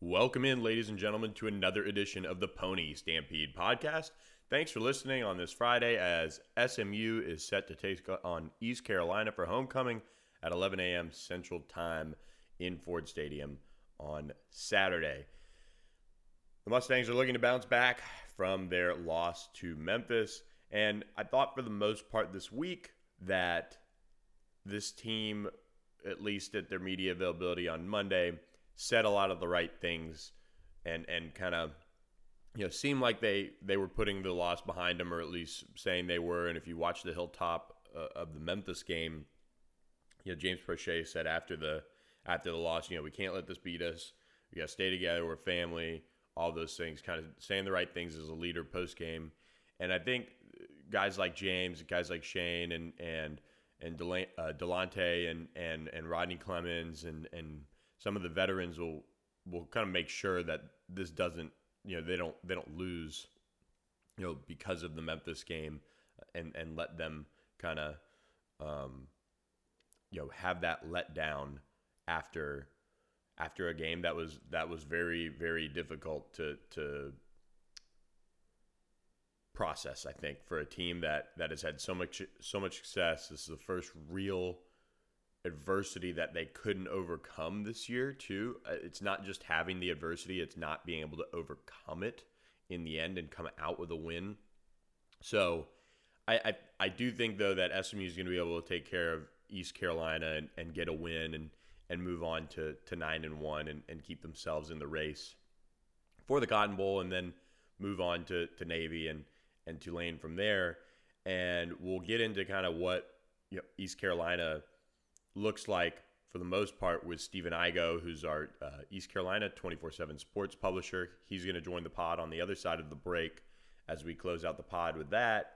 Welcome in, ladies and gentlemen, to another edition of the Pony Stampede podcast. Thanks for listening on this Friday as SMU is set to take on East Carolina for homecoming at 11 a.m. Central Time in Ford Stadium on Saturday. The Mustangs are looking to bounce back from their loss to Memphis, and I thought for the most part this week that this team, at least at their media availability on Monday, said a lot of the right things and and kind of you know seemed like they they were putting the loss behind them or at least saying they were. And if you watch the hilltop uh, of the Memphis game you know James Proche said after the after the loss you know we can't let this beat us. We got to stay together. We're family. All those things kind of saying the right things as a leader post game and I think guys like James guys like Shane and and and uh, Delonte and and and Rodney Clemons and and some of the veterans will will kind of make sure that this doesn't you know they don't they don't lose you know because of the Memphis game and and let them kind of um, you know have that let down after after a game that was that was very very difficult to to process I think for a team that that has had so much so much success. This is the first real adversity that they couldn't overcome this year too. Uh, it's not just having the adversity; it's not being able to overcome it in the end and come out with a win. So, I I, I do think though that SMU is going to be able to take care of East Carolina and, and get a win and and move on to to nine and one and, and keep themselves in the race for the Cotton Bowl and then move on to, to Navy and and Tulane from there. And we'll get into kind of what you know, East Carolina looks like for the most part with Stephen Igo, who's our uh, East Carolina 24 7 sports publisher. He's going to join the pod on the other side of the break as we close out the pod with that.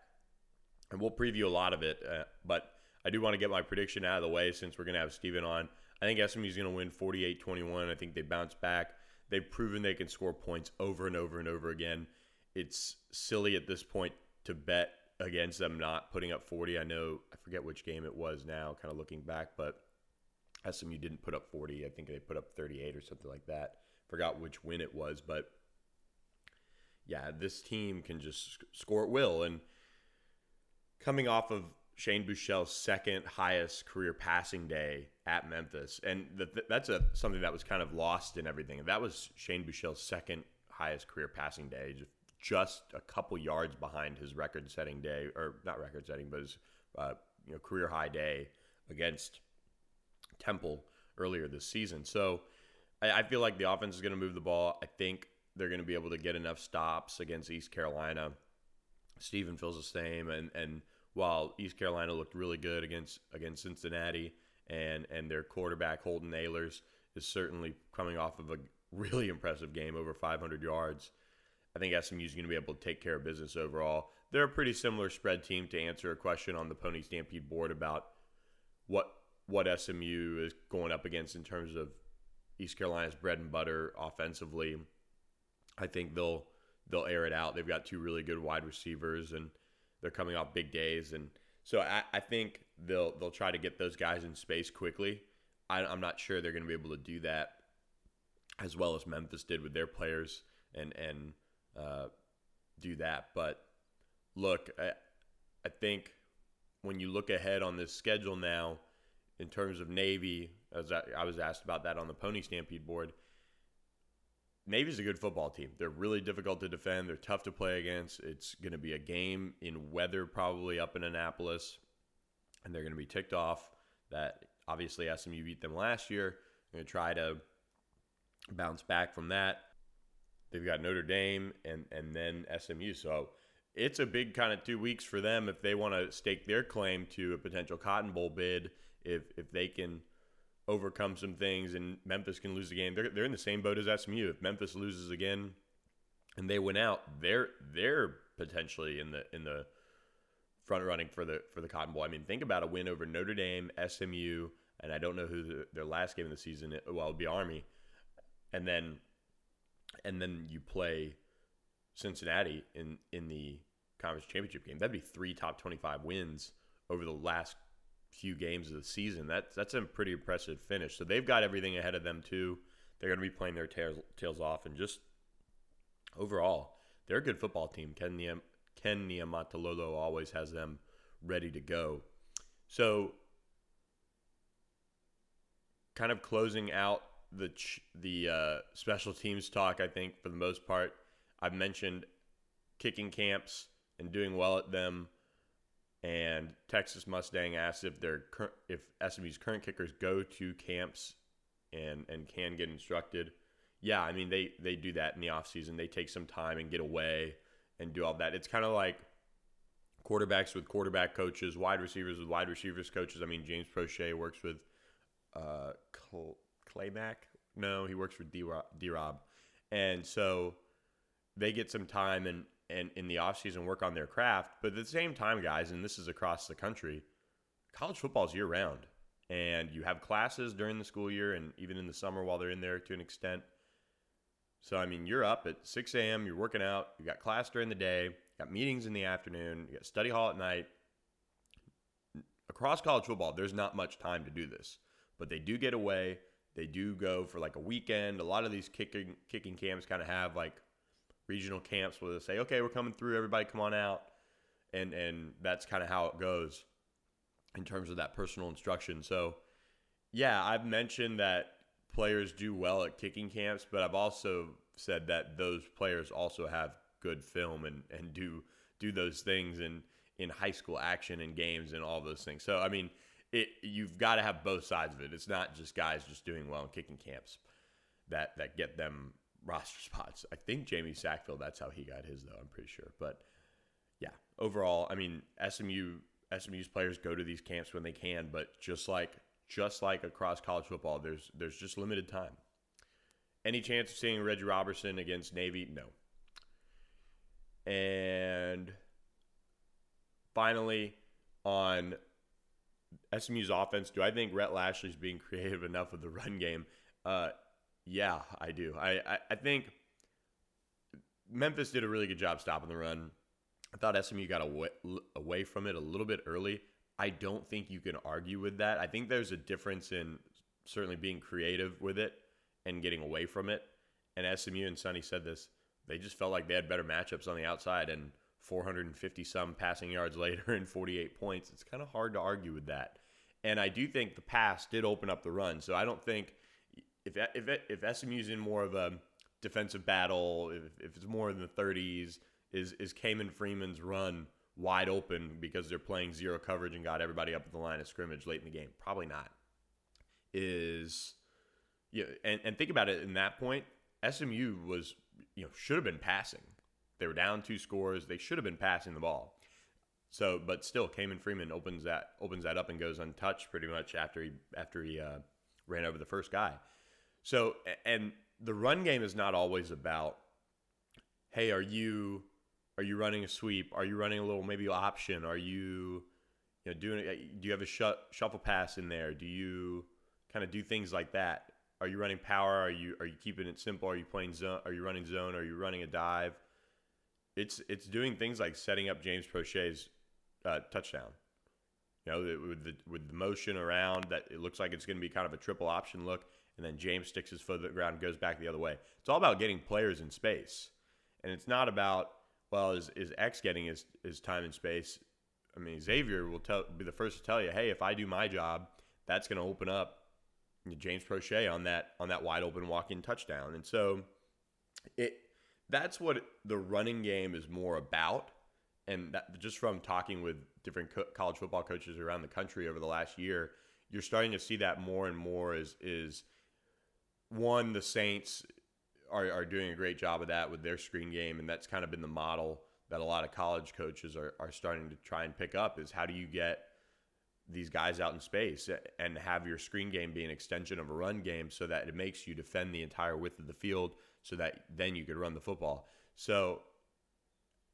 And we'll preview a lot of it. Uh, but I do want to get my prediction out of the way since we're going to have Stephen on. I think SMU is going to win 48 21. I think they bounce back. They've proven they can score points over and over and over again. It's silly at this point to bet against them not putting up 40. I know I forget which game it was now, kind of looking back, but SMU didn't put up 40. I think they put up 38 or something like that. Forgot which win it was, but yeah, this team can just score at will. And coming off of Shane Buechele's second highest career passing day at Memphis, and that's a something that was kind of lost in everything. That was Shane Buechele's second highest career passing day, just just a couple yards behind his record-setting day, or not record-setting, but his uh, you know career high day against Temple earlier this season. So I, I feel like the offense is going to move the ball. I think they're going to be able to get enough stops against East Carolina. Stephen feels the same, and and while East Carolina looked really good against against Cincinnati, and and their quarterback Holton Ahlers is certainly coming off of a really impressive game, over 500 yards. I think SMU is going to be able to take care of business overall. They're a pretty similar spread team to answer a question on the Pony Stampede board about what what SMU is going up against in terms of East Carolina's bread and butter offensively. I think they'll they'll air it out. They've got two really good wide receivers and they're coming off big days and so I, I think they'll they'll try to get those guys in space quickly. I, I'm not sure they're going to be able to do that as well as Memphis did with their players and and uh, do that. But look, I, I think when you look ahead on this schedule now, in terms of Navy, as I, I was asked about that on the Pony Stampede board. Navy's a good football team. They're really difficult to defend. They're tough to play against. It's going to be a game in weather, probably up in Annapolis, and they're going to be ticked off that obviously SMU beat them last year. They're going to try to bounce back from that. They've got Notre Dame and and then SMU. So it's a big kind of two weeks for them if they want to stake their claim to a potential Cotton Bowl bid. If if they can overcome some things and Memphis can lose the game, they're they're in the same boat as SMU. If Memphis loses again and they win out, they're they're potentially in the in the front running for the for the Cotton Bowl. I mean, think about a win over Notre Dame, SMU, and I don't know who the, their last game of the season. Well, it'll be Army, and then and then you play Cincinnati in in the conference championship game. That'd be three top twenty five wins over the last few games of the season. That's that's a pretty impressive finish. So they've got everything ahead of them too. they're going to be playing their tails, tails off, and just overall, they're a good football team. Ken, Niam- Ken Niumatalolo always has them ready to go. So, kind of closing out the the uh, special teams talk, I think for the most part, I've mentioned kicking camps and doing well at them. And Texas Mustang asked if their if SMU's current kickers go to camps and and can get instructed. Yeah, I mean they they do that in the off season. They take some time and get away and do all that. It's kind of like quarterbacks with quarterback coaches, wide receivers with wide receivers coaches. I mean James Proche works with uh, Claymac. No, he works for D Rob, and so they get some time and and in the offseason work on their craft. But at the same time, guys, and this is across the country, college football is year round. And you have classes during the school year and even in the summer while they're in there to an extent. So, I mean, you're up at 6 a.m., you're working out, you got class during the day, got meetings in the afternoon, you got study hall at night. Across college football, there's not much time to do this, but they do get away. They do go for like a weekend. A lot of these kicking kicking camps kind of have like regional camps where they say, okay, we're coming through, everybody come on out. And, and that's kind of how it goes in terms of that personal instruction. So, yeah, I've mentioned that players do well at kicking camps, but I've also said that those players also have good film and, and do do those things in, in high school action and games and all those things. So, I mean, it you've got to have both sides of it. It's not just guys just doing well in kicking camps that that get them roster spots. I think Jamie Sackville, that's how he got his, though. I'm pretty sure. But yeah, overall, I mean, SMU SMU's players go to these camps when they can, but just like just like across college football, there's there's just limited time. Any chance of seeing Reggie Roberson against Navy? No. And finally, on SMU's offense, do I think Rhett Lashlee's being creative enough with the run game? Uh, yeah, I do. I, I, I think Memphis did a really good job stopping the run. I thought SMU got away, away from it a little bit early. I don't think you can argue with that. I think there's a difference in certainly being creative with it and getting away from it. And SMU and Sonny said this, they just felt like they had better matchups on the outside and 450 some passing yards later and 48 points. It's kind of hard to argue with that. And I do think the pass did open up the run. So I don't think if if if SMU's in more of a defensive battle, if, if it's more in the 30s, is is Ke'Mon Freeman's run wide open because they're playing zero coverage and got everybody up at the line of scrimmage late in the game? Probably not. Is yeah, and, and think about it in that point, SMU was you know should have been passing. They were down two scores. They should have been passing the ball. So, but still, Ke'Mon Freeman opens that opens that up and goes untouched pretty much after he after he uh, ran over the first guy. So, and the run game is not always about, hey, are you are you running a sweep? Are you running a little maybe option? Are you you know doing do you have a sh- shuffle pass in there? Do you kind of do things like that? Are you running power? Are you are you keeping it simple? Are you playing zone? Are you running zone? Are you running a dive? It's it's doing things like setting up James Proche's uh, touchdown. You know, with the with the motion around that, it looks like it's going to be kind of a triple option look and then James sticks his foot to the ground goes back the other way. It's all about getting players in space. And it's not about, well, is, is X getting his, his time and space? I mean, Xavier will tell, be the first to tell you, hey, if I do my job, that's going to open up James Proche on that on that wide open walk in touchdown. And so it that's what the running game is more about. And that just from talking with different co- college football coaches around the country over the last year, you're starting to see that more and more is is one, the Saints are, are doing a great job of that with their screen game, and that's kind of been the model that a lot of college coaches are, are starting to try and pick up is how do you get these guys out in space and have your screen game be an extension of a run game so that it makes you defend the entire width of the field so that then you could run the football. So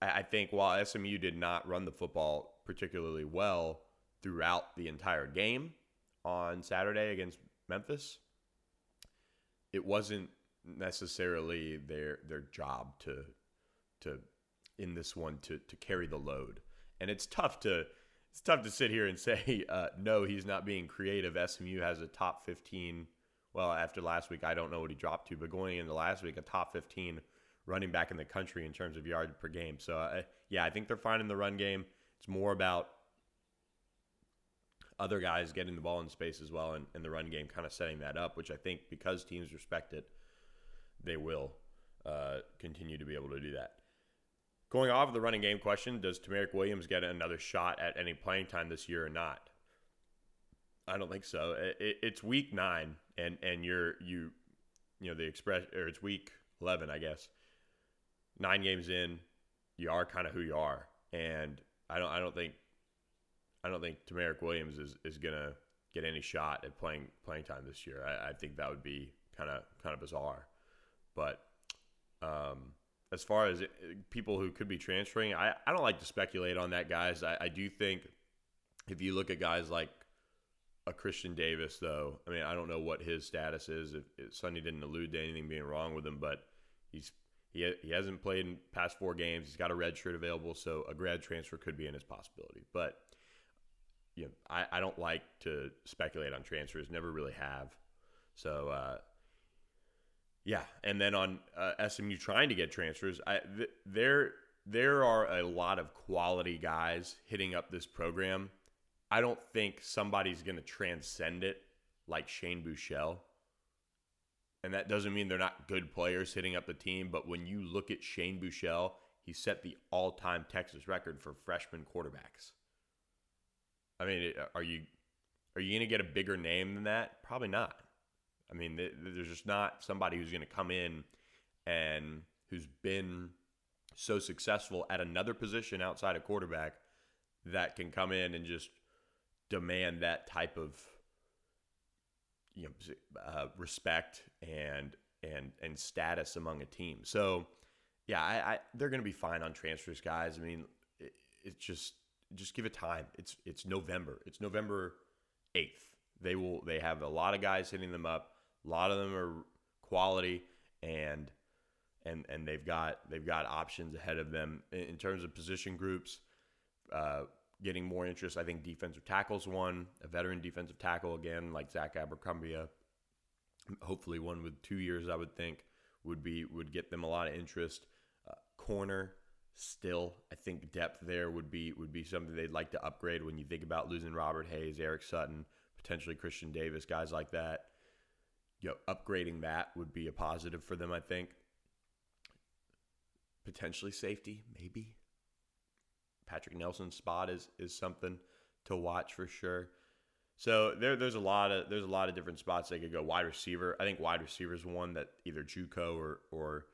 I think while SMU did not run the football particularly well throughout the entire game on Saturday against Memphis, it wasn't necessarily their their job to to in this one to to carry the load. And it's tough to it's tough to sit here and say uh, no, he's not being creative. SMU has a top 15 well, after last week, I don't know what he dropped to, but going into last week, a top 15 running back in the country in terms of yards per game. So, uh, yeah, I think they're fine in the run game. It's more about other guys getting the ball in space as well and, and the run game kind of setting that up, which I think because teams respect it, they will uh, continue to be able to do that. Going off of the running game question, does Tamarick Williams get another shot at any playing time this year or not? I don't think so. It, it's week nine, and and you're you, you know the express or it's week eleven, I guess. Nine games in, you are kind of who you are, and I don't I don't think I don't think Tamarick Williams is, is gonna get any shot at playing playing time this year. I, I think that would be kind of kind of bizarre. But um, as far as it, people who could be transferring, I, I don't like to speculate on that, guys. I, I do think if you look at guys like a Christian Davis, though, I mean, I don't know what his status is. If, if Sonny didn't allude to anything being wrong with him, but he's he, he hasn't played in past four games. He's got a red shirt available, so a grad transfer could be in his possibility. But you know, I, I don't like to speculate on transfers. Never really have. So uh, yeah, and then on uh, SMU trying to get transfers, I th- there there are a lot of quality guys hitting up this program. I don't think somebody's going to transcend it like Shane Buechele. And that doesn't mean they're not good players hitting up the team, but when you look at Shane Buechele, he set the all-time Texas record for freshman quarterbacks. I mean, are you are you going to get a bigger name than that? Probably not. I mean, there's just not somebody who's going to come in and who's been so successful at another position outside of quarterback that can come in and just demand that type of you know uh, respect and and and status among a team. So yeah, I, I they're going to be fine on transfers, guys. I mean, it, it's just just give it time. It's it's November. It's November eighth. They will they have a lot of guys hitting them up. A lot of them are quality and and and they've got they've got options ahead of them in, in terms of position groups. Uh, getting more interest. I think defensive tackles one, a veteran defensive tackle again, like Zach Abercrombie. Hopefully, one with two years, I would think, would be would get them a lot of interest. Uh, corner, still, I think depth there would be would be something they'd like to upgrade when you think about losing Robert Hayes, Eric Sutton, potentially Christian Davis, guys like that. You know, upgrading that would be a positive for them, I think. Potentially safety, maybe. Patrick Nelson's spot is is something to watch for sure. So there, there's a lot of there's a lot of different spots they could go. Wide receiver, I think wide receiver is one that either JUCO or or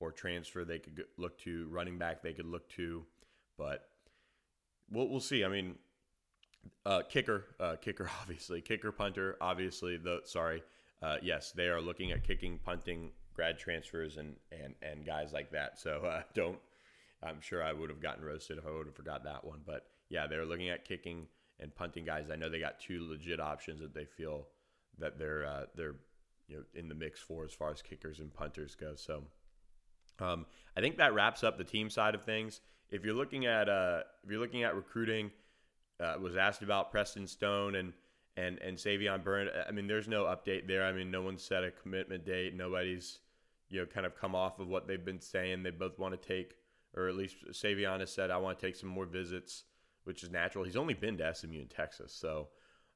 or transfer they could look to. Running back they could look to, but we'll we'll see. I mean, uh, kicker, uh, kicker, obviously, kicker, punter, obviously. The sorry, uh, yes, they are looking at kicking, punting, grad transfers, and and and guys like that. So uh, don't. I'm sure I would have gotten roasted if I would have forgot that one. But yeah, they're looking at kicking and punting guys. I know they got two legit options that they feel that they're uh, they're you know in the mix for as far as kickers and punters go. So um, I think that wraps up the team side of things. If you're looking at uh, if you're looking at recruiting, uh, was asked about Preston Stone and and and Savion Byrne. I mean, there's no update there. I mean, no one set a commitment date. Nobody's you know kind of come off of what they've been saying. They both want to take, or at least Savion has said, I want to take some more visits, which is natural. He's only been to SMU in Texas, so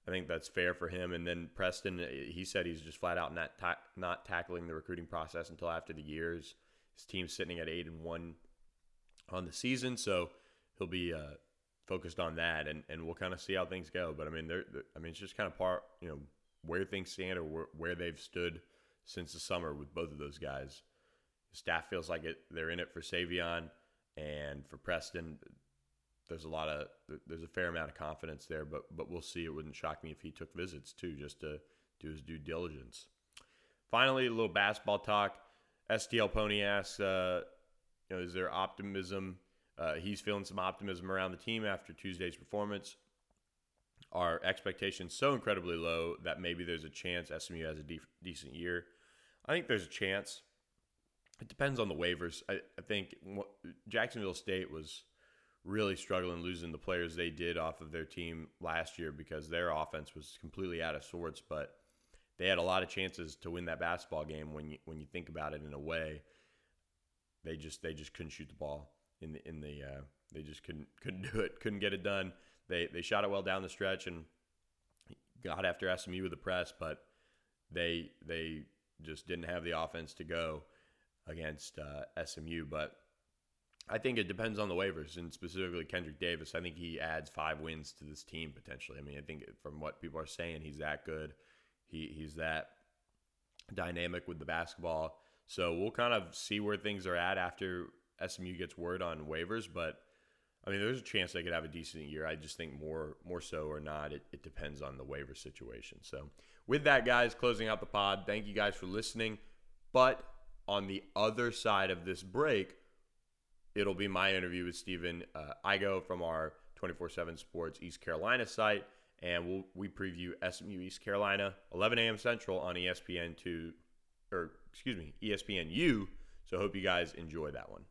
I think that's fair for him. And then Preston, he said he's just flat out not ta- not tackling the recruiting process until after the years his team's sitting at eight and one on the season, so he'll be uh, focused on that, and, and we'll kind of see how things go. But I mean, they're, they're, I mean, it's just kind of part, you know, where things stand or where, where they've stood since the summer with both of those guys. The staff feels like it; they're in it for Savion and for Preston. There's a lot of there's a fair amount of confidence there, but but we'll see. It wouldn't shock me if he took visits too, just to do his due diligence. Finally, a little basketball talk. STL Pony asks, uh, you know, is there optimism? Uh, he's feeling some optimism around the team after Tuesday's performance. Are expectations so incredibly low that maybe there's a chance SMU has a de- decent year? I think there's a chance. It depends on the waivers. I, I think Jacksonville State was really struggling losing the players they did off of their team last year because their offense was completely out of sorts. But they had a lot of chances to win that basketball game when you when you think about it in a way. They just they just couldn't shoot the ball in the in the uh, they just couldn't couldn't do it couldn't get it done. They they shot it well down the stretch and got after SMU with the press, but they they just didn't have the offense to go against uh, SMU. But I think it depends on the waivers and specifically Kendric Davis. I think he adds five wins to this team potentially. I mean, I think from what people are saying, he's that good. He he's that dynamic with the basketball. So we'll kind of see where things are at after SMU gets word on waivers. But I mean, there's a chance they could have a decent year. I just think more more so or not, it, it depends on the waiver situation. So with that, guys, closing out the pod. Thank you guys for listening. But on the other side of this break, it'll be my interview with Stephen uh, Igo from our 24/7 Sports East Carolina site, and we'll we preview SMU East Carolina 11 a.m. Central on ESPN two, or excuse me, ESPNU. So hope you guys enjoy that one.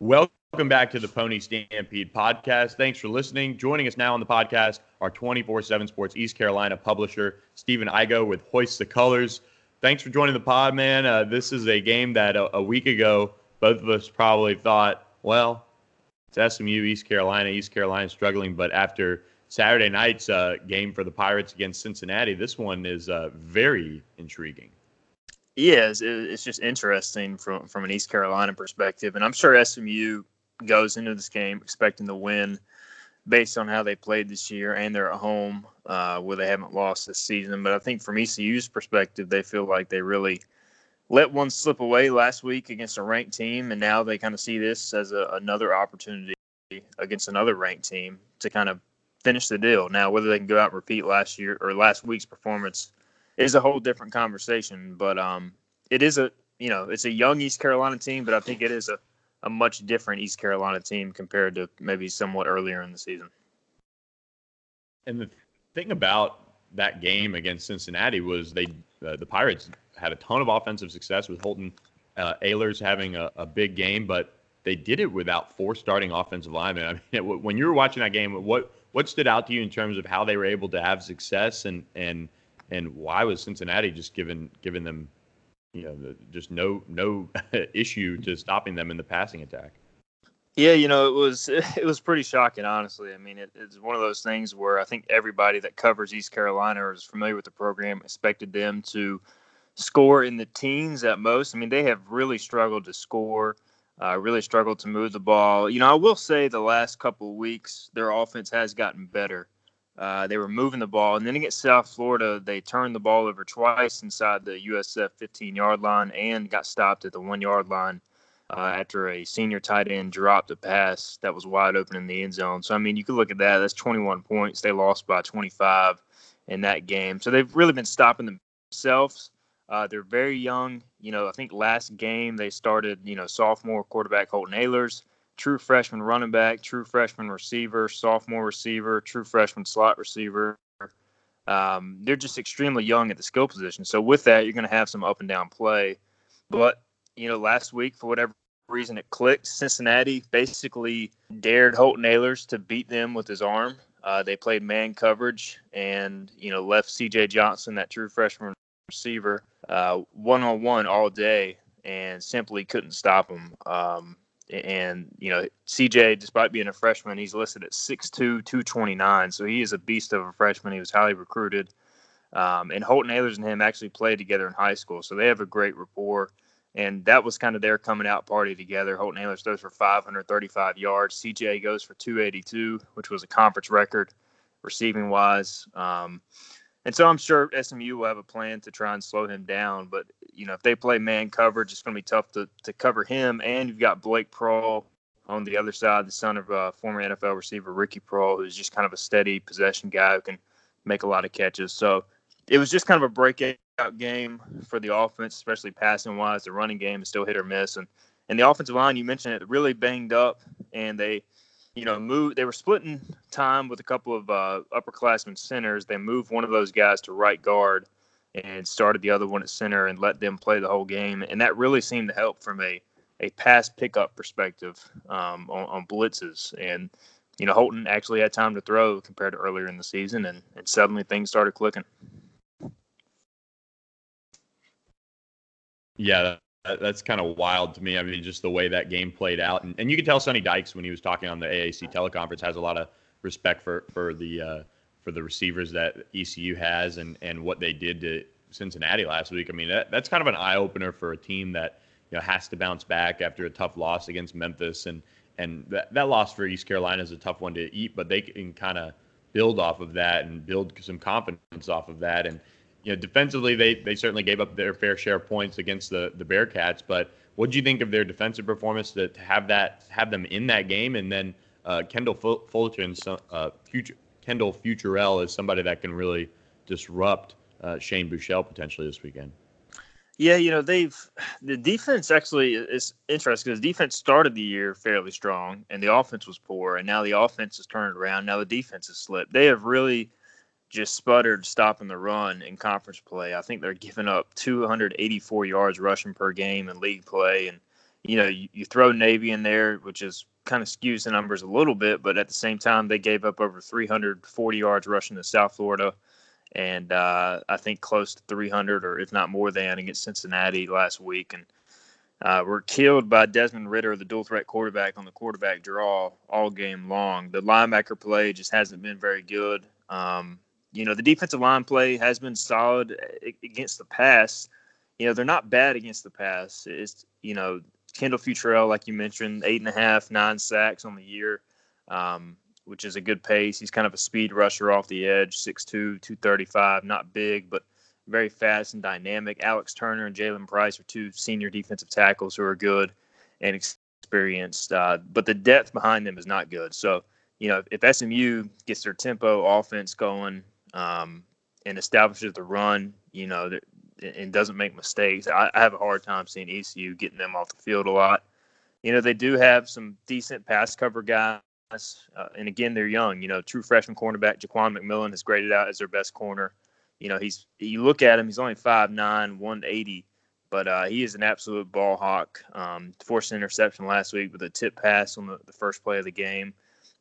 Welcome back to the Pony Stampede podcast. Thanks for listening. Joining us now on the podcast, our 24 7 Sports East Carolina publisher, Stephen Igo with Hoist the Colors. Thanks for joining the pod, man. Uh, this is a game that a, a, week ago, both of us probably thought, well, it's SMU, East Carolina. East Carolina struggling, but after Saturday night's uh, game for the Pirates against Cincinnati, this one is uh, very intriguing. Yeah, it's, it's just interesting from from an East Carolina perspective, and I'm sure SMU goes into this game expecting to win based on how they played this year and they're at home uh, where they haven't lost this season. But I think from ECU's perspective, they feel like they really let one slip away last week against a ranked team, and now they kind of see this as a, another opportunity against another ranked team to kind of finish the deal. Now, whether they can go out and repeat last year or last week's performance is a whole different conversation. But um, it is a you know it's a young East Carolina team, but I think it is a, a much different East Carolina team compared to maybe somewhat earlier in the season. And the thing about that game against Cincinnati was they uh, the Pirates had a ton of offensive success with Holton uh, having a, a big game, but they did it without four starting offensive linemen. I mean, it, when you were watching that game, what what stood out to you in terms of how they were able to have success and and and why was Cincinnati just given given them, you know, just no no issue to stopping them in the passing attack? Yeah, you know, it was it was pretty shocking, honestly. I mean, it, it's one of those things where I think everybody that covers East Carolina or is familiar with the program expected them to score in the teens at most. I mean, they have really struggled to score, uh, really struggled to move the ball. You know, I will say the last couple of weeks their offense has gotten better. Uh, they were moving the ball, and then against South Florida, they turned the ball over twice inside the USF 15 yard line and got stopped at the one yard line uh, after a senior tight end dropped a pass that was wide open in the end zone. So, I mean, you could look at that. That's 21 points. They lost by 25 in that game. So, they've really been stopping themselves. Uh, they're very young. You know, I think last game they started, you know, sophomore quarterback Holton Ahlers, true freshman running back, true freshman receiver, sophomore receiver, true freshman slot receiver. Um, they're just extremely young at the skill position. So with that, you're going to have some up and down play. But you know, last week for whatever reason it clicked. Cincinnati basically dared Holt Ahlers to beat them with his arm. Uh, they played man coverage and you know left C.J. Johnson, that true freshman receiver, one on one all day, and simply couldn't stop him. Um, and you know, CJ, despite being a freshman, he's listed at 6'2", 229, so he is a beast of a freshman. He was highly recruited. Um, and Holton Ahlers and him actually played together in high school, so they have a great rapport. And that was kind of their coming out party together. Holton Ahlers throws for 535 yards. CJ goes for 282, which was a conference record receiving wise. Um, and so I'm sure SMU will have a plan to try and slow him down. But you know, if they play man coverage, it's going to be tough to to cover him. And you've got Blake Proehl on the other side, the son of uh, former NFL receiver Ricky Proehl, who's just kind of a steady possession guy who can make a lot of catches. So it was just kind of a breakout game for the offense, especially passing wise. The running game is still hit or miss, and and the offensive line you mentioned it really banged up, and they you know, move. They were splitting time with a couple of uh, upperclassmen centers. They moved one of those guys to right guard and started the other one at center and let them play the whole game. And that really seemed to help from a a pass pickup perspective um, on, on, blitzes. And you know, Holton actually had time to throw compared to earlier in the season, and, and suddenly things started clicking. Yeah, that's kind of wild to me. I mean, just the way that game played out, and, and you can tell Sonny Dykes when he was talking on the AAC teleconference has a lot of respect for for the uh, for the receivers that ECU has and and what they did to Cincinnati last week. I mean, that, that's kind of an eye opener for a team that you know has to bounce back after a tough loss against Memphis, and and that, that loss for East Carolina is a tough one to eat, but they can kind of build off of that and build some confidence off of that. And you know, defensively, they they certainly gave up their fair share of points against the the Bearcats, but what do you think of their defensive performance to have that have them in that game and then uh, Kendall Fulton, uh, future Kendall Futrell is somebody that can really disrupt uh, Shane Buechele potentially this weekend. Yeah, you know they've the defense actually is interesting because defense started the year fairly strong and the offense was poor, and now the offense has turned around. Now the defense has slipped. They have really just sputtered stopping the run in conference play. I think they're giving up 284 yards rushing per game in league play, and you know you, you throw Navy in there, which is kind of skews the numbers a little bit, but at the same time, they gave up over 340 yards rushing to South Florida, and uh, I think close to 300, or if not more than, against Cincinnati last week. And uh, were killed by Desmond Ridder, the dual threat quarterback, on the quarterback draw all game long. The linebacker play just hasn't been very good. Um, you know, the defensive line play has been solid against the pass. You know, they're not bad against the pass. It's, you know, Kendall Futrell, like you mentioned, eight and a half, nine sacks on the year, um, which is a good pace. He's kind of a speed rusher off the edge, 6'2, 235, not big, but very fast and dynamic. Alex Turner and Jalen Price are two senior defensive tackles who are good and experienced, uh, but the depth behind them is not good. So, you know, if, if SMU gets their tempo offense going um, and establishes the run, you know, and doesn't make mistakes. I, I, have a hard time seeing ECU getting them off the field a lot. You know, they do have some decent pass cover guys. Uh, and again, they're young. You know, true freshman cornerback Jaquan McMillian has graded out as their best corner. You know, he's you look at him, he's only 5'9, 180, but uh, he is an absolute ball hawk. Um, forced an interception last week with a tip pass on the, the first play of the game.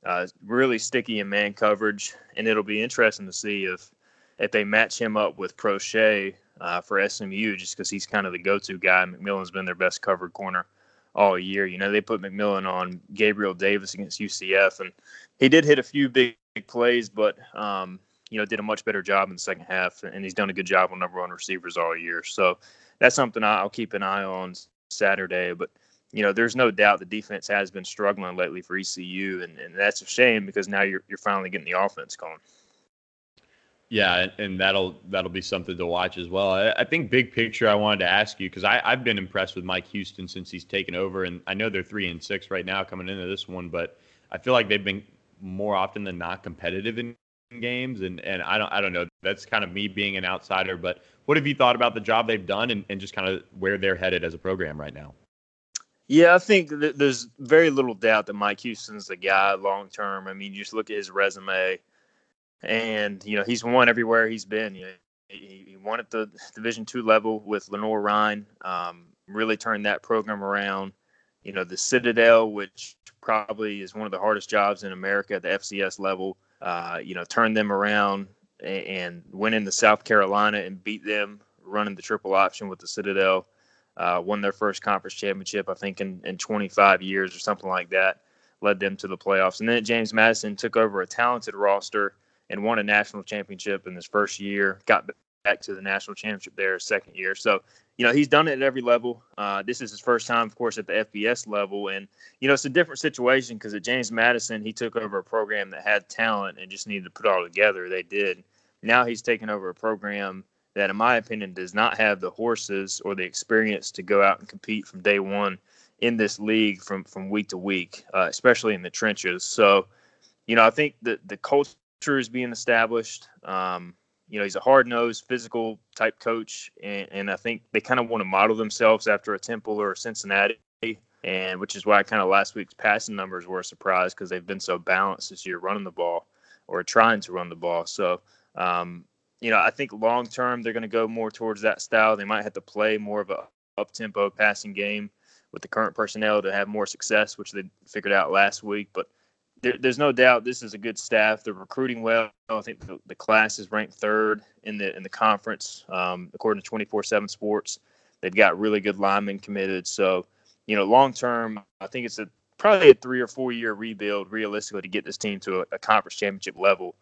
Uh, really sticky in man coverage, and it'll be interesting to see if if they match him up with Proche uh, for SMU just because he's kind of the go-to guy. McMillian's been their best covered corner all year. You know, they put McMillian on Gabriel Davis against UCF, and he did hit a few big, big plays, but um, you know, did a much better job in the second half, and he's done a good job on number one receivers all year. So that's something I'll keep an eye on Saturday. But you know, there's no doubt the defense has been struggling lately for ECU, and, and that's a shame because now you're you're finally getting the offense going. Yeah, and that'll that'll be something to watch as well. I, I think big picture, I wanted to ask you because I've been impressed with Mike Houston since he's taken over, and I know they're three and six right now coming into this one, but I feel like they've been more often than not competitive in games, and and I don't I don't know. That's kind of me being an outsider, but what have you thought about the job they've done and, and just kind of where they're headed as a program right now? Yeah, I think there's very little doubt that Mike Houston's the guy long term. I mean, you just look at his resume and you know he's won everywhere he's been. You know, he, he won at the Division two level with Lenoir-Rhyne, Um, really turned that program around. You know, the Citadel, which probably is one of the hardest jobs in America at the FCS level. Uh, you know, turned them around and, and went into South Carolina and beat them, running the triple option with the Citadel. Uh, won their first conference championship, I think, in, in 25 years or something like that. Led them to the playoffs. And then James Madison took over a talented roster and won a national championship in his first year. Got back to the national championship there second year. So, you know, he's done it at every level. Uh, this is his first time, of course, at the FBS level. And, you know, it's a different situation because at James Madison, he took over a program that had talent and just needed to put it all together. They did. Now he's taken over a program that, in my opinion, does not have the horses or the experience to go out and compete from day one in this league from, from week to week, uh, especially in the trenches. So, you know, I think that the culture is being established. Um, you know, he's a hard nosed, physical type coach, and, and I think they kind of want to model themselves after a Temple or a Cincinnati, and which is why kind of last week's passing numbers were a surprise because they've been so balanced this year running the ball or trying to run the ball. So, um, you know, I think long term they're going to go more towards that style. They might have to play more of a up tempo passing game with the current personnel to have more success, which they figured out last week. But there, there's no doubt this is a good staff. They're recruiting well. I think the, the class is ranked third in the in the conference, um, according to 24/7 Sports. They've got really good linemen committed. So, you know, long term, I think it's a probably a three or four year rebuild realistically to get this team to a, a conference championship level.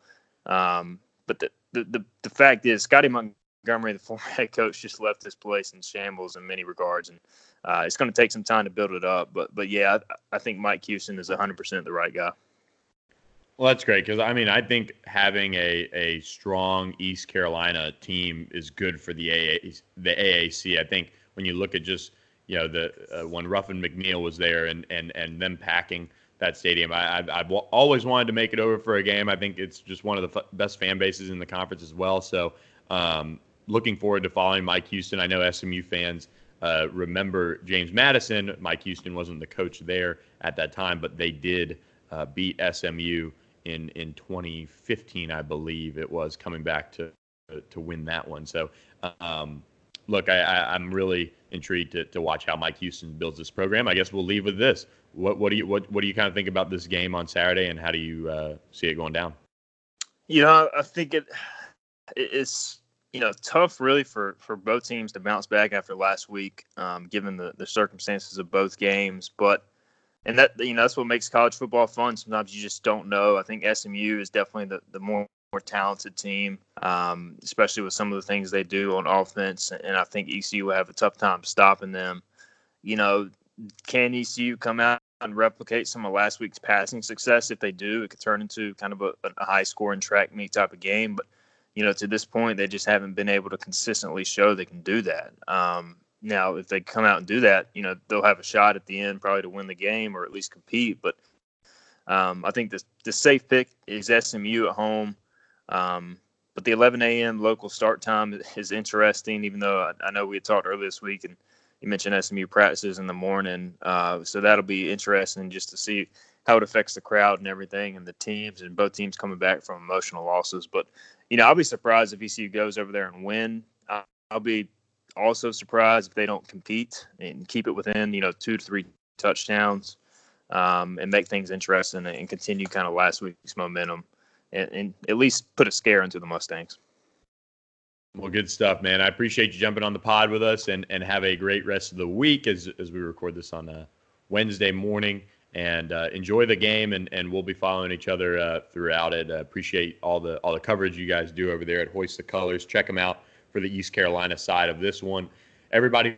Um, but the, the, the the fact is, Scottie Montgomery, the former head coach, just left this place in shambles in many regards, and uh, it's going to take some time to build it up. But but yeah, I, I think Mike Houston is 100% the right guy. Well, that's great because I mean I think having a, a strong East Carolina team is good for the AA, the AAC. I think when you look at just you know the uh, when Ruffin McNeill was there and and and them packing that stadium, I, I've, I've always wanted to make it over for a game. I think it's just one of the f- best fan bases in the conference as well. So um, looking forward to following Mike Houston. I know SMU fans. Uh, remember James Madison. Mike Houston wasn't the coach there at that time, but they did uh, beat SMU in in 2015, I believe it was, coming back to to win that one. So, um, look, I, I, am really intrigued to, to watch how Mike Houston builds this program. I guess we'll leave with this. What what do you what what do you kind of think about this game on Saturday, and how do you uh, see it going down? You know, I think it it's you know tough really for for both teams to bounce back after last week, um, given the the circumstances of both games, but and that you know that's what makes college football fun. Sometimes you just don't know. I think SMU is definitely the, the more more talented team, um, especially with some of the things they do on offense. And I think ECU will have a tough time stopping them. You know, can ECU come out and replicate some of last week's passing success? If they do, it could turn into kind of a, a high scoring track meet type of game. But you know, to this point, they just haven't been able to consistently show they can do that. Um, now, if they come out and do that, you know, they'll have a shot at the end probably to win the game or at least compete. But um, I think the, the safe pick is SMU at home. Um, but the 11 a.m. local start time is interesting, even though I, I, know we had talked earlier this week and you mentioned SMU practices in the morning. Uh, so that'll be interesting just to see how it affects the crowd and everything and the teams and both teams coming back from emotional losses. But, you know, I'll be surprised if ECU goes over there and win. I'll be also surprised if they don't compete and keep it within you know two to three touchdowns um, and make things interesting and continue kind of last week's momentum and, and, at least put a scare into the Mustangs. Well, good stuff, man. I appreciate you jumping on the pod with us and, and have a great rest of the week as, as we record this on a Wednesday morning. And uh, enjoy the game, and, and we'll be following each other uh, throughout it. Uh, appreciate all the all the coverage you guys do over there at Hoist the Colors. Check them out for the East Carolina side of this one. Everybody,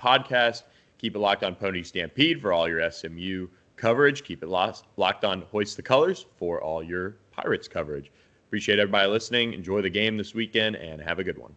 podcast. Keep it locked on Pony Stampede for all your SMU coverage. Keep it locked, locked on Hoist the Colors for all your Pirates coverage. Appreciate everybody listening. Enjoy the game this weekend and have a good one.